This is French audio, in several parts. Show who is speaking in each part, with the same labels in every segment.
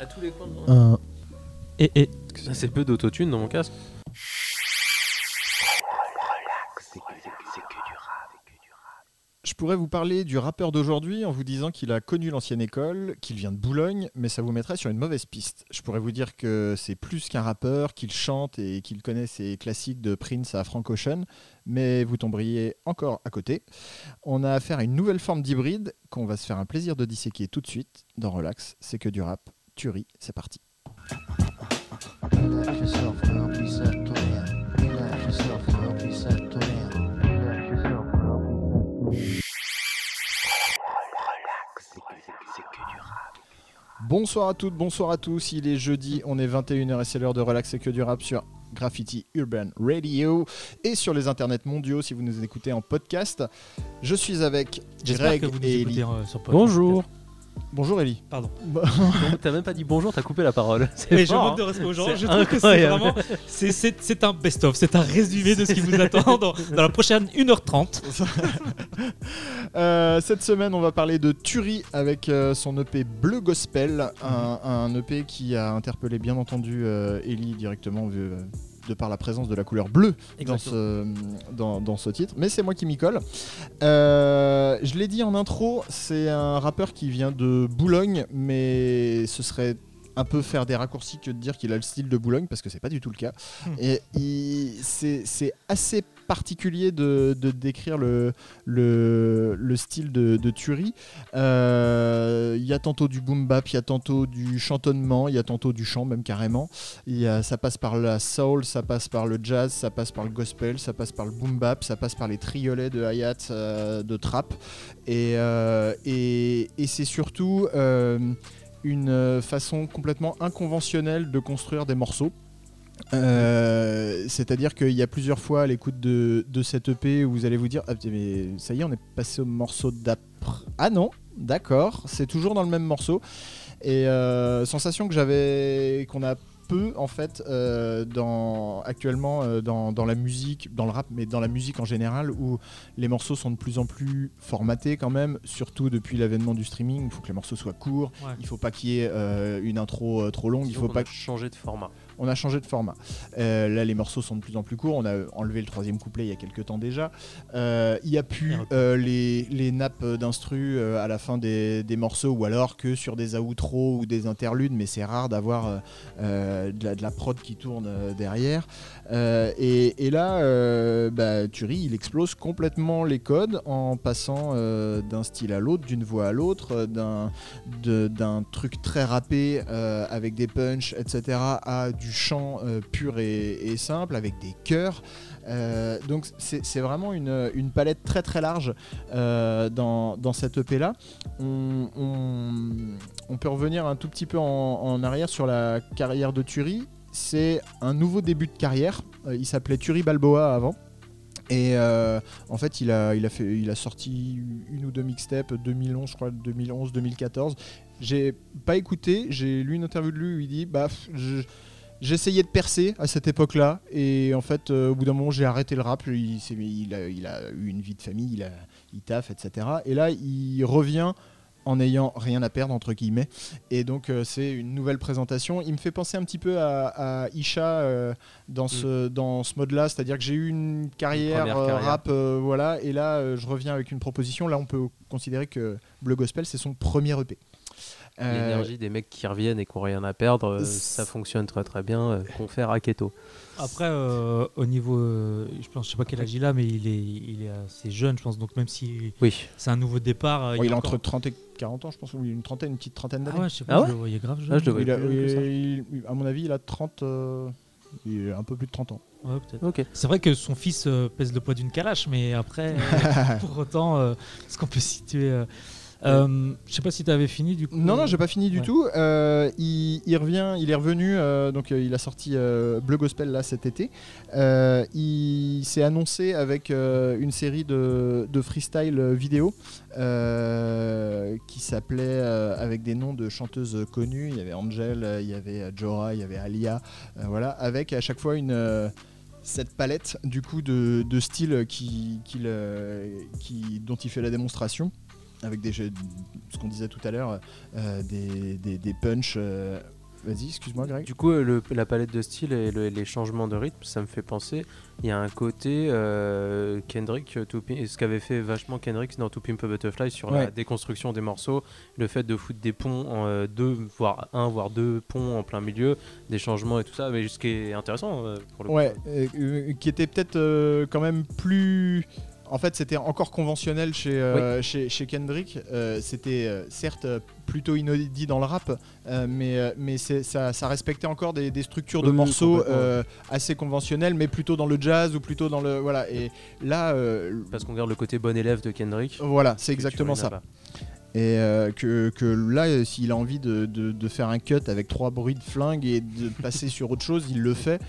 Speaker 1: À tous les coins de
Speaker 2: Un.
Speaker 3: Et, et
Speaker 1: Ça, c'est peu d'autotune dans mon casque.
Speaker 2: Je pourrais vous parler du rappeur d'aujourd'hui en vous disant qu'il a connu l'ancienne école, qu'il vient de Boulogne, mais ça vous mettrait sur une mauvaise piste. Je pourrais vous dire que c'est plus qu'un rappeur, qu'il chante et qu'il connaît ses classiques de Prince à Frank Ocean, mais vous tomberiez encore à côté. On a affaire à une nouvelle forme d'hybride qu'on va se faire un plaisir de disséquer tout de suite dans Relax. C'est que du rap. Tuerie, c'est parti. Bonsoir à toutes, bonsoir à tous. Il est jeudi, on est 21h et c'est l'heure de Relax et que du rap sur Graffiti Urban Radio et sur les internets mondiaux si vous nous écoutez en podcast. Je suis avec Greg
Speaker 3: que vous nous
Speaker 2: et Ellie.
Speaker 3: euh, sur.
Speaker 1: Bonjour.
Speaker 2: Bonjour Ellie.
Speaker 3: Pardon.
Speaker 1: T'as même pas dit bonjour, t'as coupé la parole. C'est
Speaker 3: Mais je manque
Speaker 1: hein.
Speaker 3: de respect aux gens. Je trouve que c'est vraiment. C'est, c'est- c'est un best-of, c'est un résumé de ce qui vous attend dans, dans la prochaine 1h30.
Speaker 2: Euh, cette semaine, on va parler de Turi avec euh, son EP Bleu Gospel, un, un EP qui a interpellé bien entendu euh, Ellie directement vu, euh, de par la présence de la couleur bleue dans ce, dans, dans ce titre. Mais c'est moi qui m'y colle. Euh, je l'ai dit en intro, c'est un rappeur qui vient de Boulogne, mais ce serait un peu faire des raccourcis que de dire qu'il a le style de Boulogne parce que c'est pas du tout le cas.
Speaker 3: Hmm.
Speaker 2: Et c'est assez particulier de, de décrire le, le, le style de, de Turi. Euh, Il y a tantôt du boom bap, il y a tantôt du chantonnement, il y a tantôt du chant même carrément. Y a- ça passe par la soul, ça passe par le jazz, ça passe par le gospel, ça passe par le boom bap, ça passe par les triolets de hi-hat, euh, de trap. Et, euh, et, et c'est surtout euh, une euh, façon complètement inconventionnelle de construire des morceaux. Euh, C'est-à-dire qu'il y a plusieurs fois à l'écoute de, de cette EP où vous allez vous dire ah, mais ça y est on est passé au morceau d'après ah non d'accord c'est toujours dans le même morceau et euh, sensation que j'avais qu'on a peu en fait euh, dans actuellement euh, dans, dans la musique dans le rap mais dans la musique en général où les morceaux sont de plus en plus formatés quand même surtout depuis l'avènement du streaming il faut que les morceaux soient courts
Speaker 3: Ouais.
Speaker 2: il faut pas qu'il y ait euh, une intro euh, trop longue il faut pas
Speaker 1: a changé de format.
Speaker 2: On a changé de format. Euh, là, les morceaux sont de plus en plus courts. On a enlevé le troisième couplet il y a quelques temps déjà. Euh, Il y a plus euh, les, les nappes d'instru à la fin des, des morceaux ou alors que sur des outros ou des interludes, mais c'est rare d'avoir de, la, de la prod qui tourne derrière. Et, et là, bah, Turi, il explose complètement les codes en passant d'un style à l'autre, d'une voix à l'autre, d'un truc très rappé euh, avec des punchs, etc., à du chant euh, pur et, simple avec des chœurs. Euh, donc c'est vraiment une, palette très très large euh, dans, dans cette EP là. On, peut revenir un tout petit peu en, arrière sur la carrière de Turi. C'est un nouveau début de carrière. Il s'appelait Turi Balboa avant. Et en fait, il a, il, a fait, il a sorti une ou deux mixtapes 2011, je crois, 2011, 2014. J'ai pas écouté, j'ai lu une interview de lui où il dit bah, je- J'essayais de percer à cette époque-là et en fait euh, au bout d'un moment j'ai arrêté le rap, il, a, il a eu une vie de famille, il, a, il taffe, etc. Et là il revient en n'ayant rien à perdre entre guillemets et donc euh, c'est une nouvelle présentation. Il me fait penser un petit peu à, à Isha euh, dans ce, dans ce mode-là, c'est-à-dire que j'ai eu une carrière, euh,
Speaker 1: carrière.
Speaker 2: rap, voilà, et là je reviens avec une proposition. Là on peut considérer que Bleu Gospel c'est son premier EP. Euh,
Speaker 1: L'énergie des mecs qui reviennent et qui n'ont rien à perdre, euh, ça fonctionne très très bien. euh, confère à Keto.
Speaker 3: Après, euh, au niveau. euh, je pense, je sais pas quel âge il a, mais il est, il est assez jeune, je pense. Donc, même si
Speaker 1: Oui.
Speaker 3: c'est un nouveau départ.
Speaker 2: il
Speaker 3: encore-
Speaker 2: entre 30 et 40 ans, je pense, ou une trentaine, une petite trentaine d'années.
Speaker 3: Ah ouais, je sais pas,
Speaker 1: Ah
Speaker 3: je
Speaker 1: ouais
Speaker 3: le voyais grave jeune.
Speaker 1: Ah, je le voyais
Speaker 2: Il a-
Speaker 1: plus jeune que ça.
Speaker 2: il- il- à mon avis, il a 30. euh, il a un peu plus de 30 ans.
Speaker 3: Ouais, peut-être.
Speaker 1: Ok.
Speaker 3: C'est vrai que son fils euh, pèse le poids d'une calache, mais après, euh, pour autant, euh, est-ce qu'on peut situer. Euh, je sais pas si tu avais fini du coup.
Speaker 2: Non, non, j'ai pas fini du
Speaker 3: Ouais.
Speaker 2: tout. Euh, il, il revient, il est revenu, euh, donc euh, il a sorti Bleu Gospel là cet été. Il s'est annoncé avec une série de, de freestyle vidéo qui s'appelait avec des noms de chanteuses connues. Il y avait Angel, il y avait Jora, il y avait Alia, voilà, avec à chaque fois une cette palette du coup de, de styles qui- dont il fait la démonstration. Avec des jeux- ce qu'on disait tout à l'heure, euh, des, des, des punchs. euh, Vas-y, excuse-moi, Greg.
Speaker 1: Du coup, le- la palette de style et le- les changements de rythme, ça me fait penser. Il y a un côté euh, Kendrick, To ce qu'avait fait vachement Kendrick dans To Pimp a Butterfly sur la déconstruction des morceaux, le fait de foutre des ponts, en, deux, voire un, voire deux ponts en plein milieu, des changements et tout ça. Mais ce qui est intéressant pour le
Speaker 2: Ouais,
Speaker 1: coup.
Speaker 2: euh, qui était peut-être quand même plus. En fait, c'était encore conventionnel chez, euh, chez, chez Kendrick. Euh, c'était euh, certes plutôt inédit dans le rap, euh, mais, mais ça, ça respectait encore des, des structures de
Speaker 1: Oui,
Speaker 2: morceaux euh, assez conventionnelles, mais plutôt dans le jazz ou plutôt dans le. Voilà. Et là, euh,
Speaker 1: Parce qu'on garde le côté bon élève de Kendrick.
Speaker 2: voilà, c'est exactement ça. Et euh, que, que là, euh, s'il a envie de, de- de faire un cut avec trois bruits de flingue et de passer sur autre chose, il le fait.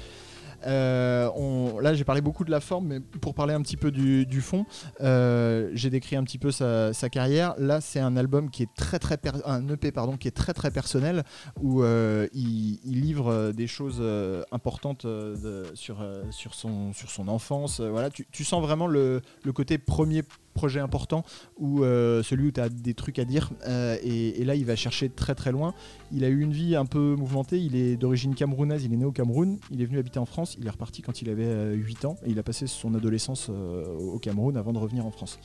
Speaker 2: Euh, là, j'ai parlé beaucoup de la forme, mais pour parler un petit peu du, fond, euh, j'ai décrit un petit peu sa, carrière. Là, c'est un album qui est très très un EP qui est très personnel où euh, il, livre des choses importantes sur son enfance. Voilà, tu, sens vraiment le côté premier projet important ou euh, celui où tu as des trucs à dire Euh, et, là il va chercher très très loin. Il a eu une vie un peu mouvementée. Il est d'origine camerounaise. Il est né au Cameroun. Il est venu habiter en France. Il est reparti quand il avait euh, 8 ans. Et il a passé son adolescence euh, au Cameroun avant de revenir en France.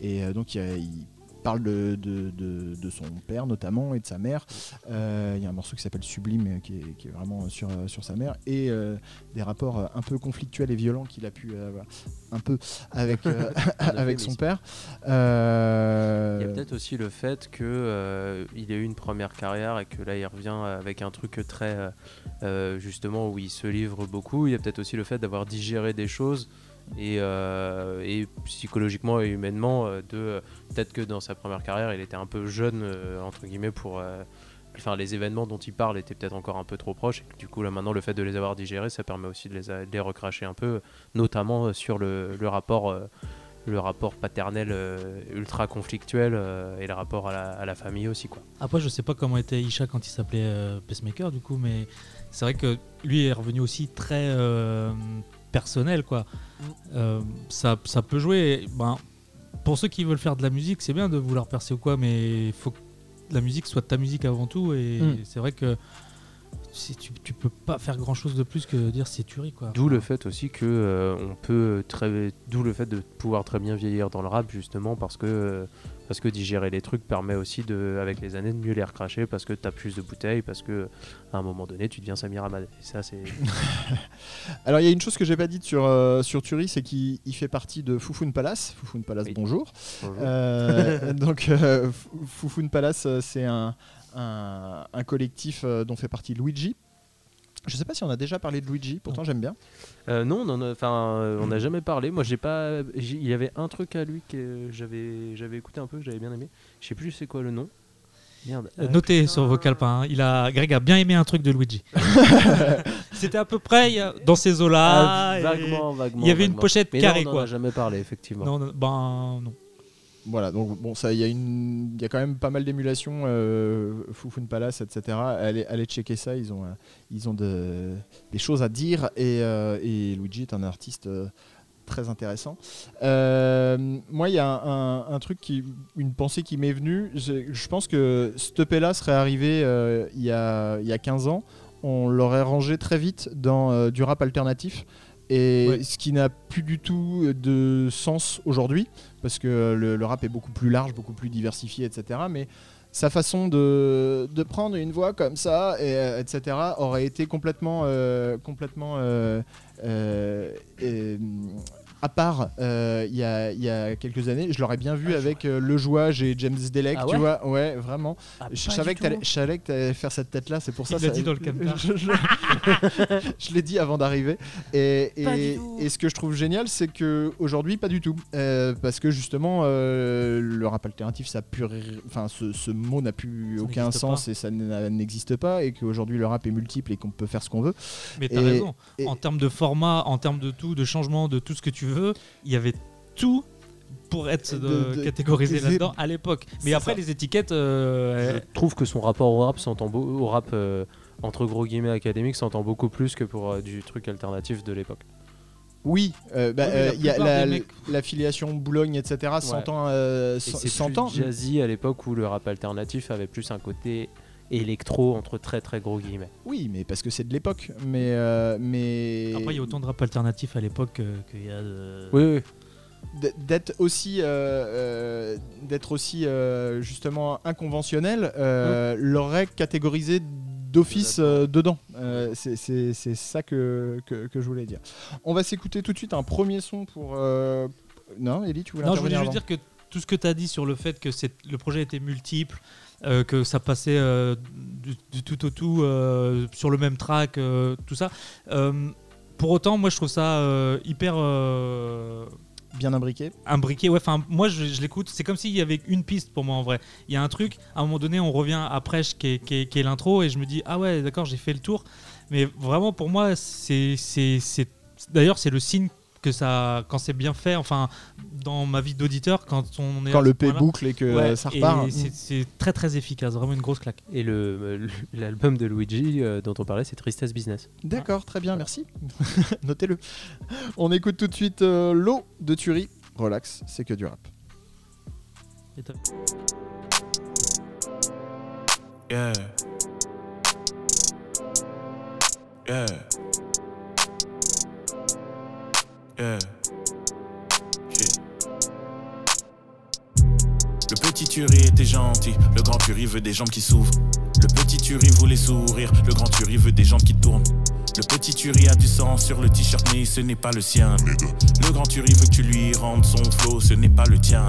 Speaker 2: Et euh, donc il parle de, de- de- de son père notamment et de sa mère Euh, il y a un morceau qui s'appelle Sublime euh, qui est, qui est vraiment sur, euh, sur sa mère et euh, des rapports un peu conflictuels et violents qu'il a pu avoir un peu avec, avec son père
Speaker 1: Il y a peut-être aussi le fait euh, il a eu une première carrière et que là il revient avec un truc très justement où il se livre beaucoup. Il y a peut-être aussi le fait d'avoir digéré des choses et, euh, et psychologiquement et humainement euh, de euh, peut-être que dans sa première carrière il était un peu jeune entre guillemets pour Enfin, les événements dont il parle étaient peut-être encore un peu trop proches. Et du coup, là, maintenant, le fait de les avoir digérés, ça permet aussi de les, recracher un peu, notamment sur le, rapport le rapport paternel ultra conflictuel et le rapport à la, famille aussi quoi.
Speaker 3: Après, je sais pas comment était Isha quand il s'appelait euh, Pacemaker, du coup, mais c'est vrai que lui est revenu aussi très personnel, quoi. Euh, ça, ça peut jouer. Ben, pour ceux qui veulent faire de la musique, c'est bien de vouloir percer ou quoi, mais il faut que la musique soit ta musique avant tout. Et
Speaker 2: Mm.
Speaker 3: c'est vrai que si tu, tu peux pas faire grand chose de plus que dire c'est tuerie, quoi.
Speaker 1: D'où le fait aussi que euh, on peut très d'où le fait de pouvoir très bien vieillir dans le rap justement parce que euh, parce que digérer les trucs permet aussi de avec les années de mieux les recracher parce que tu as plus de bouteilles parce que à un moment donné tu deviens Samir Hamad et ça c'est
Speaker 2: Alors il y a une chose que j'ai pas dite sur, euh, sur Turi, c'est qu'il il fait partie de Foufoun Palace. Foufoun Palace,
Speaker 1: Oui.
Speaker 2: bonjour.
Speaker 1: Bonjour.
Speaker 2: Euh, donc euh, Foufoun Palace, euh, c'est un, un, un collectif dont fait partie Luigi. Je sais pas si on a déjà parlé de Luigi, pourtant j'aime bien.
Speaker 1: Euh, non, enfin, euh, on n'a jamais parlé. Moi, j'ai pas. Il y avait un truc à lui que j'avais, j'avais écouté un peu, que j'avais bien aimé. Je sais plus c'est quoi le nom. Merde.
Speaker 3: Euh, Notez
Speaker 1: putain.
Speaker 3: sur vos calepins, hein. il a, Greg a bien aimé un truc de Luigi. C'était à peu près il y a- dans ces eaux-là.
Speaker 1: Ah,
Speaker 3: et-
Speaker 1: vaguement, vaguement.
Speaker 3: il y avait une
Speaker 1: vaguement.
Speaker 3: pochette
Speaker 1: Mais
Speaker 3: carrée,
Speaker 1: on en
Speaker 3: quoi.
Speaker 1: a jamais parlé, effectivement.
Speaker 3: Non, non, ben non.
Speaker 2: Voilà, donc bon, ça, il y, a quand même pas mal d'émulations, euh, Foufoun Palace, etc. Allez, allez checker ça, ils ont, euh, ils ont de- des choses à dire et, euh, Luigi est un artiste euh, très intéressant. Moi, il y a un, truc, qui, une pensée qui m'est venue. Je, pense que ce EP-là serait arrivé il, y a, il y a 15 ans. On l'aurait rangé très vite dans du rap alternatif. Et
Speaker 3: Ouais.
Speaker 2: ce qui n'a plus du tout de sens aujourd'hui, parce que le, le rap est beaucoup plus large, beaucoup plus diversifié, etc. Mais sa façon de, de prendre une voix comme ça, et, euh, etc., aurait été complètement, euh, complètement euh, euh, euh, à part euh, il y, a, il y a quelques années. Je l'aurais bien vu avec euh, Le Jouage et James Delec,
Speaker 1: Ah
Speaker 2: tu vois. Ouais, vraiment.
Speaker 1: Ah,
Speaker 2: Je savais que je savais que tu allais faire cette tête-là, c'est pour
Speaker 3: Il
Speaker 2: ça. ça-
Speaker 3: dit dans le.
Speaker 2: Je, je- je l'ai dit avant d'arriver. Et, ce que je trouve génial, c'est que aujourd'hui, pas du tout. Euh, parce que justement, euh, le rap alternatif, ça a pu, enfin, ce, ce mot n'a plus
Speaker 3: Ça
Speaker 2: aucun sens
Speaker 3: pas.
Speaker 2: et ça n'existe pas. Et qu'aujourd'hui, le rap est multiple et qu'on peut faire ce qu'on veut.
Speaker 3: Mais t'as raison. En termes de format, en termes de tout, de changement, de tout ce que tu veux, il y avait tout pour être
Speaker 2: De-
Speaker 3: de-
Speaker 2: de-
Speaker 3: catégorisé là-dedans à l'époque. Mais après,
Speaker 2: ça.
Speaker 3: les étiquettes, euh,
Speaker 1: Je trouve que son rapport au rap s'entend beau- au rap euh, entre gros guillemets académique s'entend beaucoup plus que pour euh, du truc alternatif de l'époque.
Speaker 2: Oui, euh, bah,
Speaker 3: Ouais,
Speaker 2: euh, il y a la, l'affiliation Boulogne, etc. s'entend. euh,
Speaker 1: Et
Speaker 2: s-
Speaker 1: c'est
Speaker 2: s'entend.
Speaker 1: plus jazzy à l'époque où le rap alternatif avait plus un côté électro entre très très gros guillemets.
Speaker 2: Oui, mais parce que c'est de l'époque. Mais, euh, mais
Speaker 3: Après, il y a autant de rap alternatif à l'époque euh, qu'il y a de.
Speaker 1: Oui, oui.
Speaker 2: d'être aussi, euh, euh, d'être aussi euh, justement inconventionnel, euh, l'aurait catégorisé d'office euh, dedans. Euh, c'est- c'est c'est ça que, que, que je voulais dire. On va s'écouter tout de suite un premier son pour. euh, Non, Ellie, tu voulais
Speaker 3: Non, je voulais juste dire que tout ce que tu as dit sur le fait que le projet était multiple, euh, que ça passait euh, du, du tout au tout euh, sur le même track, euh, tout ça. pour autant, moi je trouve ça hyper
Speaker 2: Bien imbriqué.
Speaker 3: imbriqué. Ouais, enfin, moi je, je l'écoute, c'est comme s'il y avait une piste pour moi en vrai. Il y a un truc, à un moment donné, on revient après qui est, qui est- qui est l'intro et je me dis, ah ouais, d'accord, j'ai fait le tour. Mais vraiment, pour moi, c'est- D'ailleurs, c'est le signe que ça. Quand c'est bien fait, enfin, dans ma vie d'auditeur, quand on est.
Speaker 2: Quand le P boucle et que
Speaker 3: ouais,
Speaker 2: ça repart.
Speaker 3: c'est- C'est très très efficace, vraiment une grosse claque.
Speaker 1: Et le l'album de Luigi euh, dont on parlait, c'est Tristesse Business.
Speaker 2: D'accord, très bien, merci. Notez-le. On écoute tout de suite euh, l'eau de Turi. Relax, c'est que du rap.
Speaker 3: Et
Speaker 4: Yeah. Shit. Le petit Turi était gentil, le grand Turi veut des jambes qui s'ouvrent. Le petit Turi voulait sourire, le grand Turi veut des jambes qui tournent. Le petit Turi a du sang sur le t-shirt, mais ce n'est pas le sien. Le grand Turi veut que tu lui rendes son flow, ce n'est pas le tien.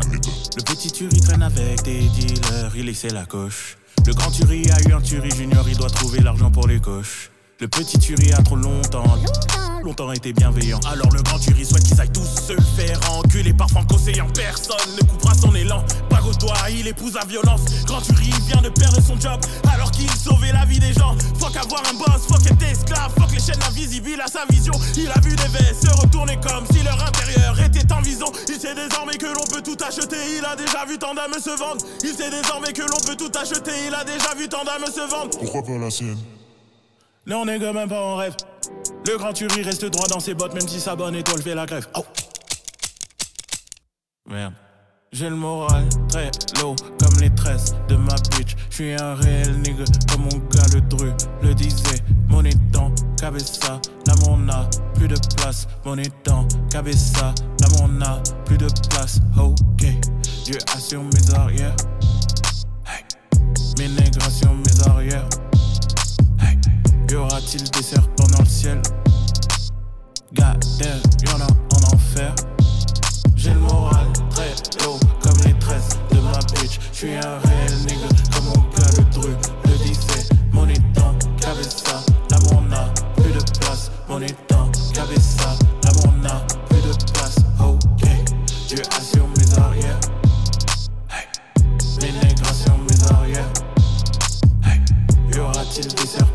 Speaker 4: Le petit Turi traîne avec des dealers, il essaie la coche. Le grand Turi a eu un Turi junior, il doit trouver l'argent pour les coches. Le petit Turi a trop longtemps été bienveillant. Alors le grand Turi souhaite qu'ils aillent tous se faire enculer par Franco Séant. Personne ne coupera son élan. Doigt, il épouse la violence. Grand Turi vient de perdre son job alors qu'il sauvait la vie des gens. Fuck avoir un boss, fuck être esclave, fuck les chaînes invisibles à sa vision. Il a vu des vestes se retourner comme si leur intérieur était en vison. Il sait désormais que l'on peut tout acheter. Il a déjà vu tant d'âmes se vendre. Il sait désormais que l'on peut tout acheter. Il a déjà vu tant d'âmes se vendre.
Speaker 5: Pourquoi pas la sienne
Speaker 4: Là on est quand même pas en rêve. Le grand Turi reste droit dans ses bottes, même si sa bonne étoile fait la grève. Oh. Merde. J'ai le moral très low, comme les tresses de ma bitch. J'suis un réel nigga, comme mon gars le dru le disait. Mon étang, cabessa, mon a plus de place. Mon étang, cabessa, mon a plus de place. Ok, Dieu assure mes arrières. Hey. Mes nègres mes arrières. Y aura-t-il des serpents dans le ciel? Damn, y'en a en enfer. J'ai le moral très low comme les tresses de ma bitch. J'suis un réel nigga comme mon gars le dru le disait. Mon étang, cabessa, là mon a plus de place. Mon étang, cabessa, là mon a plus de place. Ok, Dieu assure mes arrières. Hey. Les nègres sur mes arrières. Y aura-t-il des serpents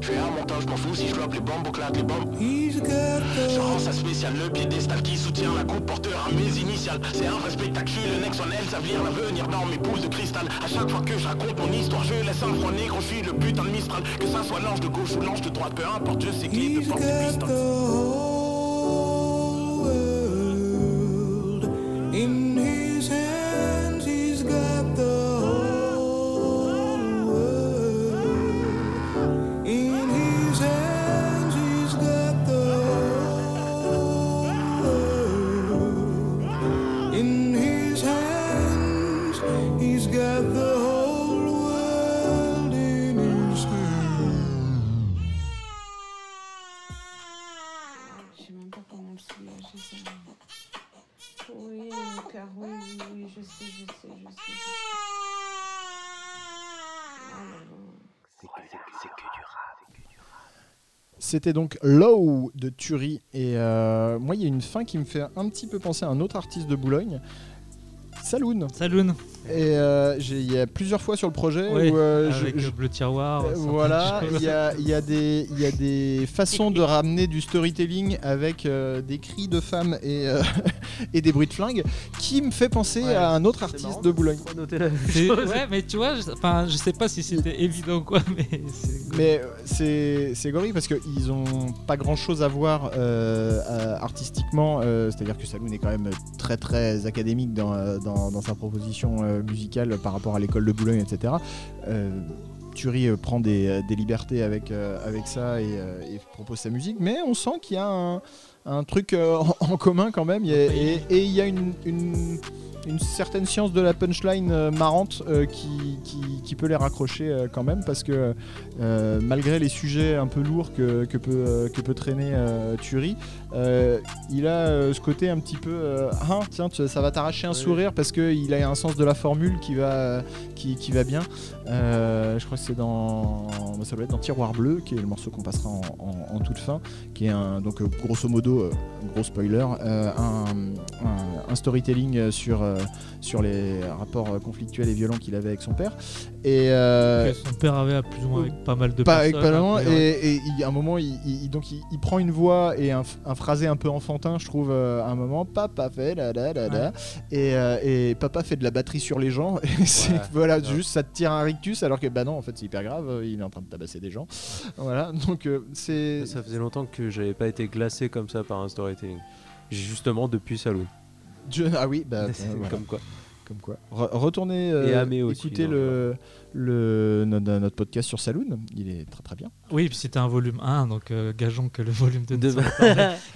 Speaker 6: Je fais un montage, m'en fous si je drop les bombes, claque les bombes. Je rends ça spécial, le piédestal qui soutient la coupe porteur à mes initiales. C'est un vrai spectacle, je suis le next one, elle, ça vire l'avenir dans mes boules de cristal. À chaque fois que je raconte mon histoire, je laisse un froid négro, je suis le putain de Mistral. Que ça soit l'ange de gauche ou l'ange de droite, peu importe, je sais que les deux portent des pistons.
Speaker 7: je sais. Oui, car oui, oui, oui,
Speaker 5: je sais, je sais, je sais. C'est que, c'est que du rap.
Speaker 2: C'était donc Low de Turi. Et euh, moi, il y a une fin qui me fait un petit peu penser à un autre artiste de Boulogne. Saloon.
Speaker 3: Saloon,
Speaker 2: Et euh, j'ai- il y a plusieurs fois sur le projet
Speaker 3: Oui,
Speaker 2: où euh, je-
Speaker 3: avec
Speaker 2: je-
Speaker 3: euh, Bleu Tiroir.
Speaker 2: Euh, voilà, il y a, il y a des- il y a des façons de ramener du storytelling avec euh, des cris de femmes et, euh, et des bruits de flingue qui me fait penser
Speaker 1: Ouais,
Speaker 2: à un autre artiste
Speaker 1: marrant.
Speaker 2: de Boulogne.
Speaker 1: Faut noter la même
Speaker 3: C'est-
Speaker 1: chose.
Speaker 3: Ouais, mais tu vois, je, enfin, je sais pas si c'était évident quoi, mais c'est-
Speaker 2: Mais euh, c'est c'est gorille parce qu'ils ont pas grand chose à voir euh, euh, artistiquement. euh, C'est-à-dire que Saloon est quand même très très académique dans, euh, dans, dans sa proposition euh, musicale par rapport à l'école de Boulogne, etc. Euh, Thury euh, prend des, libertés avec, avec ça et, et propose sa musique, mais on sent qu'il y a un, un truc euh, en, en commun quand même. Il y a- et, il y a une, une, une certaine science de la punchline euh, marrante euh, qui, qui, qui peut les raccrocher quand même parce que malgré les sujets un peu lourds que, que, peut, que peut traîner Thury, il a ce côté un petit peu ah tiens tu- ça va t'arracher un
Speaker 1: Oui.
Speaker 2: sourire parce qu'il a un sens de la formule qui va, qui, qui va bien. Je crois que c'est dans ça doit être dans Tiroir Bleu qui est le morceau qu'on passera en, en- en toute fin qui est un donc grosso modo euh, gros spoiler euh, un storytelling euh, sur, euh, sur les rapports euh, conflictuels et violents qu'il avait avec son père et euh,
Speaker 3: son père avait plus ou moins avec pas mal de
Speaker 2: pas avec
Speaker 3: personnes.
Speaker 2: pas loin,
Speaker 3: après, ouais.
Speaker 2: et, et il y a un moment il, il- donc il, il prend une voix et un, un phrasé un peu enfantin je trouve à un moment papa fait la la la la et, et papa fait de la batterie sur les gens et c'est
Speaker 1: Ouais,
Speaker 2: voilà juste ça te tire un rictus alors que bah non en fait c'est hyper grave il est en train de tabasser des gens voilà donc euh, c'est
Speaker 1: Ça faisait longtemps que j'avais pas été glacé comme ça par un storytelling. Justement depuis Saloon.
Speaker 2: Ah oui bah euh, voilà.
Speaker 1: Comme quoi.
Speaker 2: Comme quoi. Re- retournez
Speaker 1: Et
Speaker 2: euh, écouter le, le, notre, notre podcast sur Saloon. Il est très très bien.
Speaker 3: Oui, puis c'était un volume 1, donc euh, gageons que le volume 2
Speaker 1: De-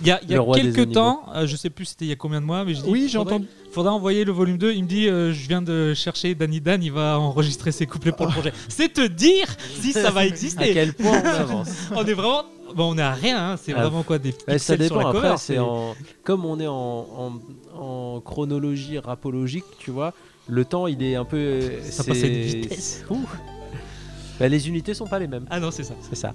Speaker 3: Il y a, il y a quelques temps, euh, je sais plus c'était il y a combien de mois, mais je dis
Speaker 2: Oui, j'ai
Speaker 3: faudrait-
Speaker 2: entendu.
Speaker 3: Faudra envoyer le volume 2. Il me dit euh, Je viens de chercher Danny Dan, il va enregistrer ses couplets pour le projet. C'est te dire si ça va
Speaker 1: À
Speaker 3: exister.
Speaker 1: quel point on avance.
Speaker 3: on est vraiment. Bon, on est à rien, hein, c'est
Speaker 1: Ah,
Speaker 3: vraiment quoi Des
Speaker 1: Ouais, ça
Speaker 3: pixels sur la
Speaker 1: Après,
Speaker 3: cover.
Speaker 1: c'est en... comme on est en, en, en chronologie rapologique, tu vois, le temps il est un peu.
Speaker 3: Ça
Speaker 1: c'est-
Speaker 3: passe à une vitesse.
Speaker 1: Ouh. Bah, les unités sont pas les mêmes.
Speaker 3: Ah non, c'est ça.
Speaker 1: C'est ça.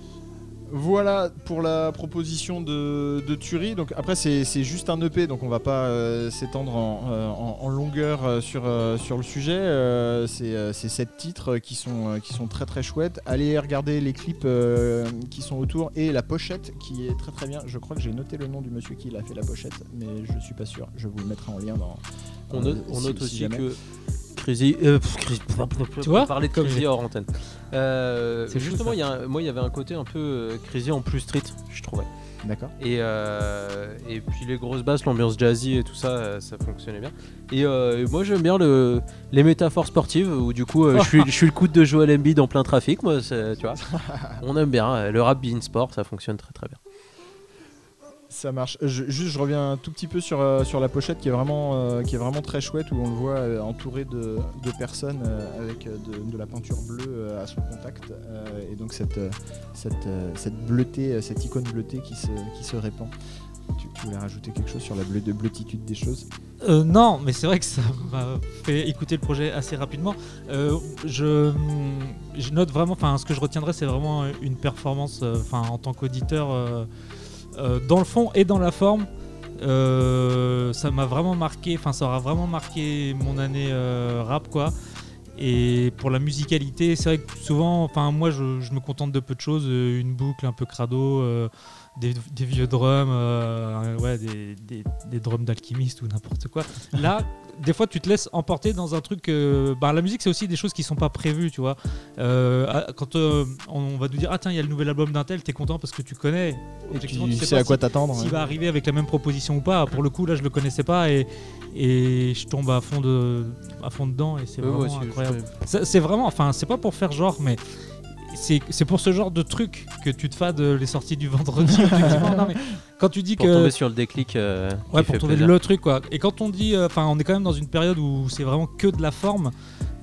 Speaker 2: Voilà pour la proposition de, de Thury. Donc après c'est juste un EP, donc on va pas euh, s'étendre en, euh, en- en longueur euh, sur, sur le sujet. Euh, c'est sept titres qui sont, qui sont très très chouettes. Allez regarder les clips euh, qui sont autour et la pochette qui est très très bien. Je crois que j'ai noté le nom du monsieur qui l'a fait la pochette, mais je suis pas sûr. Je vous le mettrai en lien dans.
Speaker 1: On note, on
Speaker 2: si-
Speaker 1: note
Speaker 2: si
Speaker 1: aussi que Crazy, euh, pff, Crazy-
Speaker 3: Tu vois
Speaker 1: parler de Crazy hors antenne. Euh, justement,
Speaker 3: ça.
Speaker 1: il y a un- moi il y avait un côté un peu euh, Crazy en plus street, je trouvais.
Speaker 2: D'accord.
Speaker 1: Et, euh, et puis les grosses basses, l'ambiance jazzy et tout ça, ça fonctionnait bien. Et euh, moi j'aime bien le, les métaphores sportives où du coup euh, je, suis, je suis le coude de Joel Embiid en plein trafic, moi, tu vois. On aime bien, le rap being sport, ça fonctionne très très bien.
Speaker 2: Ça marche. Je, juste, je reviens un tout petit peu sur, euh, sur la pochette qui est, vraiment, euh, qui est vraiment très chouette où on le voit euh, entouré de, de personnes euh, avec euh, de, la peinture bleue euh, à son contact. euh, et donc cette, euh, cette, euh, cette bleuté, euh, cette icône bleutée qui se, qui se répand. Tu, voulais rajouter quelque chose sur la de bleutitude des choses?
Speaker 3: Euh, non, mais c'est vrai que ça m'a fait écouter le projet assez rapidement. Euh, je, je note vraiment, enfin, ce que je retiendrai, c'est vraiment une performance, euh, enfin, en tant qu'auditeur, euh, euh, dans le fond et dans la forme. Euh, ça m'a vraiment marqué, enfin, ça aura vraiment marqué mon année euh, rap, quoi. Et pour la musicalité, c'est vrai que souvent, enfin, moi, je, je me contente de peu de choses, euh, une boucle un peu crado. Des, des vieux drums, euh, ouais, des, des- des drums d'alchimiste ou n'importe quoi. Là, des fois, tu te laisses emporter dans un truc. euh, bah, la musique, c'est aussi des choses qui sont pas prévues, tu vois. Euh, ah, quand on va nous dire, ah tiens, il y a le nouvel album d'un tel, t'es content parce que tu connais.
Speaker 2: Et
Speaker 3: Objectivement,
Speaker 2: tu
Speaker 3: sais
Speaker 2: à quoi
Speaker 3: si-
Speaker 2: t'attendre
Speaker 3: s'il
Speaker 2: ouais.
Speaker 3: va arriver avec la même proposition ou pas. Pour le coup, là, je le connaissais pas et, et je tombe à fond, de, à fond dedans et c'est vraiment incroyable. c'est vraiment, enfin, c'est pas pour faire genre, mais c'est pour ce genre de truc que tu te fades les sorties du vendredi. Non, mais quand tu dis
Speaker 1: Pour
Speaker 3: que.
Speaker 1: tomber sur le déclic. euh,
Speaker 3: Ouais, pour trouver le truc quoi. Et quand on dit, euh, enfin, on est quand même dans une période où c'est vraiment que de la forme.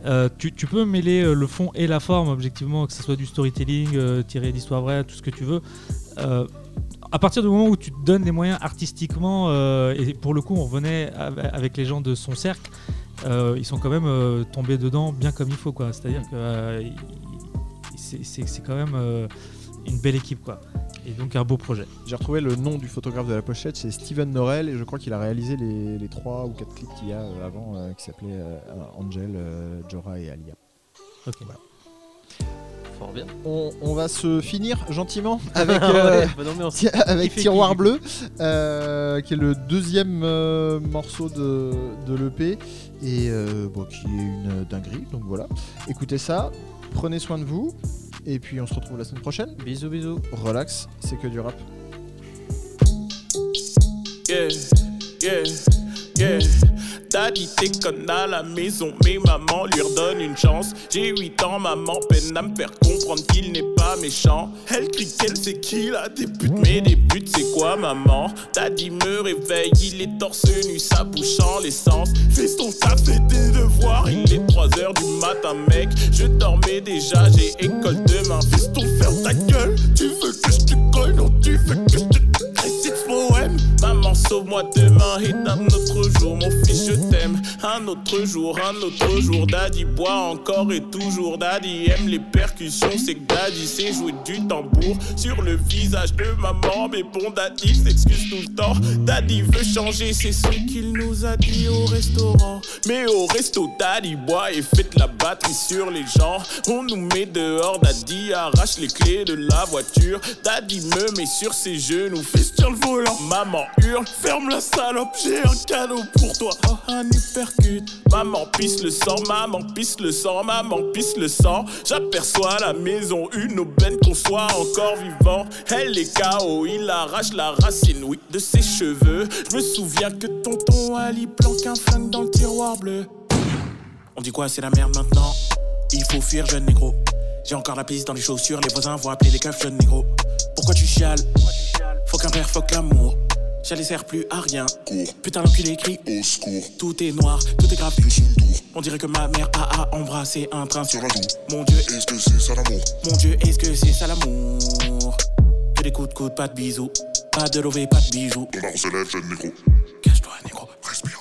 Speaker 3: euh, tu, tu peux mêler euh, le fond et la forme, objectivement, que ce soit du storytelling, euh, tiré d'histoire vraie, tout ce que tu veux. Euh, à partir du moment où tu te donnes les moyens artistiquement, euh, et pour le coup, on revenait av- avec les gens de son cercle, euh, ils sont quand même euh, tombés dedans bien comme il faut, quoi. C'est-à-dire que euh, il- c'est- quand même euh, une belle équipe, quoi. Et donc un beau projet.
Speaker 2: J'ai retrouvé le nom du photographe de la pochette, c'est Steven Norrell, et je crois qu'il a réalisé les, les trois ou quatre clips qu'il y a euh, avant, euh, qui s'appelaient euh, Angel, euh, Jorah et Alia.
Speaker 3: Ok.
Speaker 1: Fort bien.
Speaker 2: On, on va se finir gentiment avec,
Speaker 1: Ouais,
Speaker 2: avec Tiroir Bleu, euh, qui est le deuxième euh, morceau de, de l'EP, et euh, bon, qui est une dinguerie, donc voilà. Écoutez ça, prenez soin de vous, et puis on se retrouve la semaine prochaine.
Speaker 1: Bisous, bisous.
Speaker 2: Relax, c'est que du rap.
Speaker 4: Yeah, yeah, yeah. Daddy déconne à la maison, mais maman lui redonne une chance. J'ai 8 ans, maman peine à me faire comprendre qu'il n'est pas méchant. Elle crie qu'elle sait qu'il a des buts, mais des buts c'est quoi, maman? Daddy me réveille, il est torse nu, sa bouche en l'essence. Fais ton café tes devoirs, il est 3 heures du matin, mec. Je dormais déjà, j'ai école demain. Fais ton ferme ta gueule, tu veux que je te colle, non, tu veux que je te. Maman, sauve-moi demain et d'un autre autre jour, un autre jour, Daddy boit encore et toujours. Daddy aime les percussions, c'est que Daddy sait jouer du tambour sur le visage de maman. Mais bon, Daddy s'excuse tout le temps. Daddy veut changer, c'est ce qu'il nous a dit au restaurant. Mais au resto, Daddy boit et fait la batterie sur les gens. On nous met dehors, Daddy arrache les clés de la voiture. Daddy me met sur ses genoux, fils sur le volant. Maman hurle, ferme la salope, j'ai un cadeau pour toi. Oh, un Maman pisse le sang, maman pisse le sang, maman pisse le sang. J'aperçois la maison une aubaine qu'on soit encore vivant. Elle est KO, il arrache la racine, oui, de ses cheveux. Je me souviens que tonton Ali planque un flingue dans le tiroir bleu. On dit quoi, c'est la merde maintenant? Il faut fuir, jeune négro. J'ai encore la piste dans les chaussures, les voisins vont appeler les keufs, jeune négro. Pourquoi tu chiales? Faut qu'un père, faut que l'amour. J'allais sert plus à rien. Putain, l'enculé crie au secours. Tout est noir, tout est grave. On dirait que ma mère a, a embrassé un train sur la joue. Mon Dieu, est-ce que c'est ça l'amour? Mon Dieu, est-ce que c'est ça l'amour? Que des coups de coude, pas de bisous. Pas de lové, pas de bijoux.
Speaker 8: Ton se lève, jeune négro.
Speaker 4: Cache-toi, négro.
Speaker 8: Respire,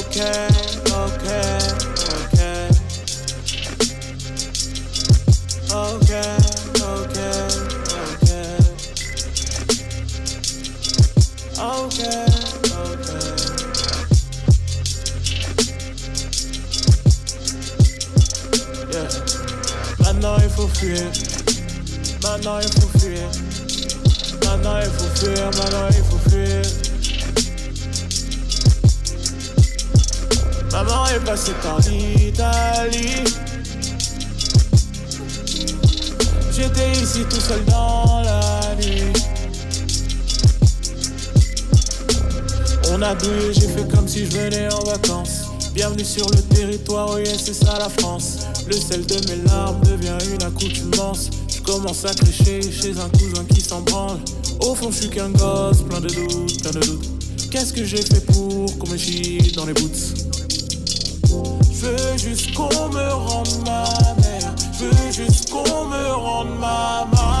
Speaker 4: Okay, est passée par l'Italie. J'étais ici tout seul dans la nuit. On a douillé, j'ai fait comme si je venais en vacances. Bienvenue sur le territoire, oui, c'est ça la France. Le sel de mes larmes devient une accoutumance. Je commence à crécher chez un cousin qui s'en branle. Au fond, je suis qu'un gosse, plein de doutes, plein de doutes. Qu'est-ce que j'ai fait pour qu'on me chie dans les boots? Veux juste qu'on me rende ma mère. Je veux juste qu'on me rende ma maman.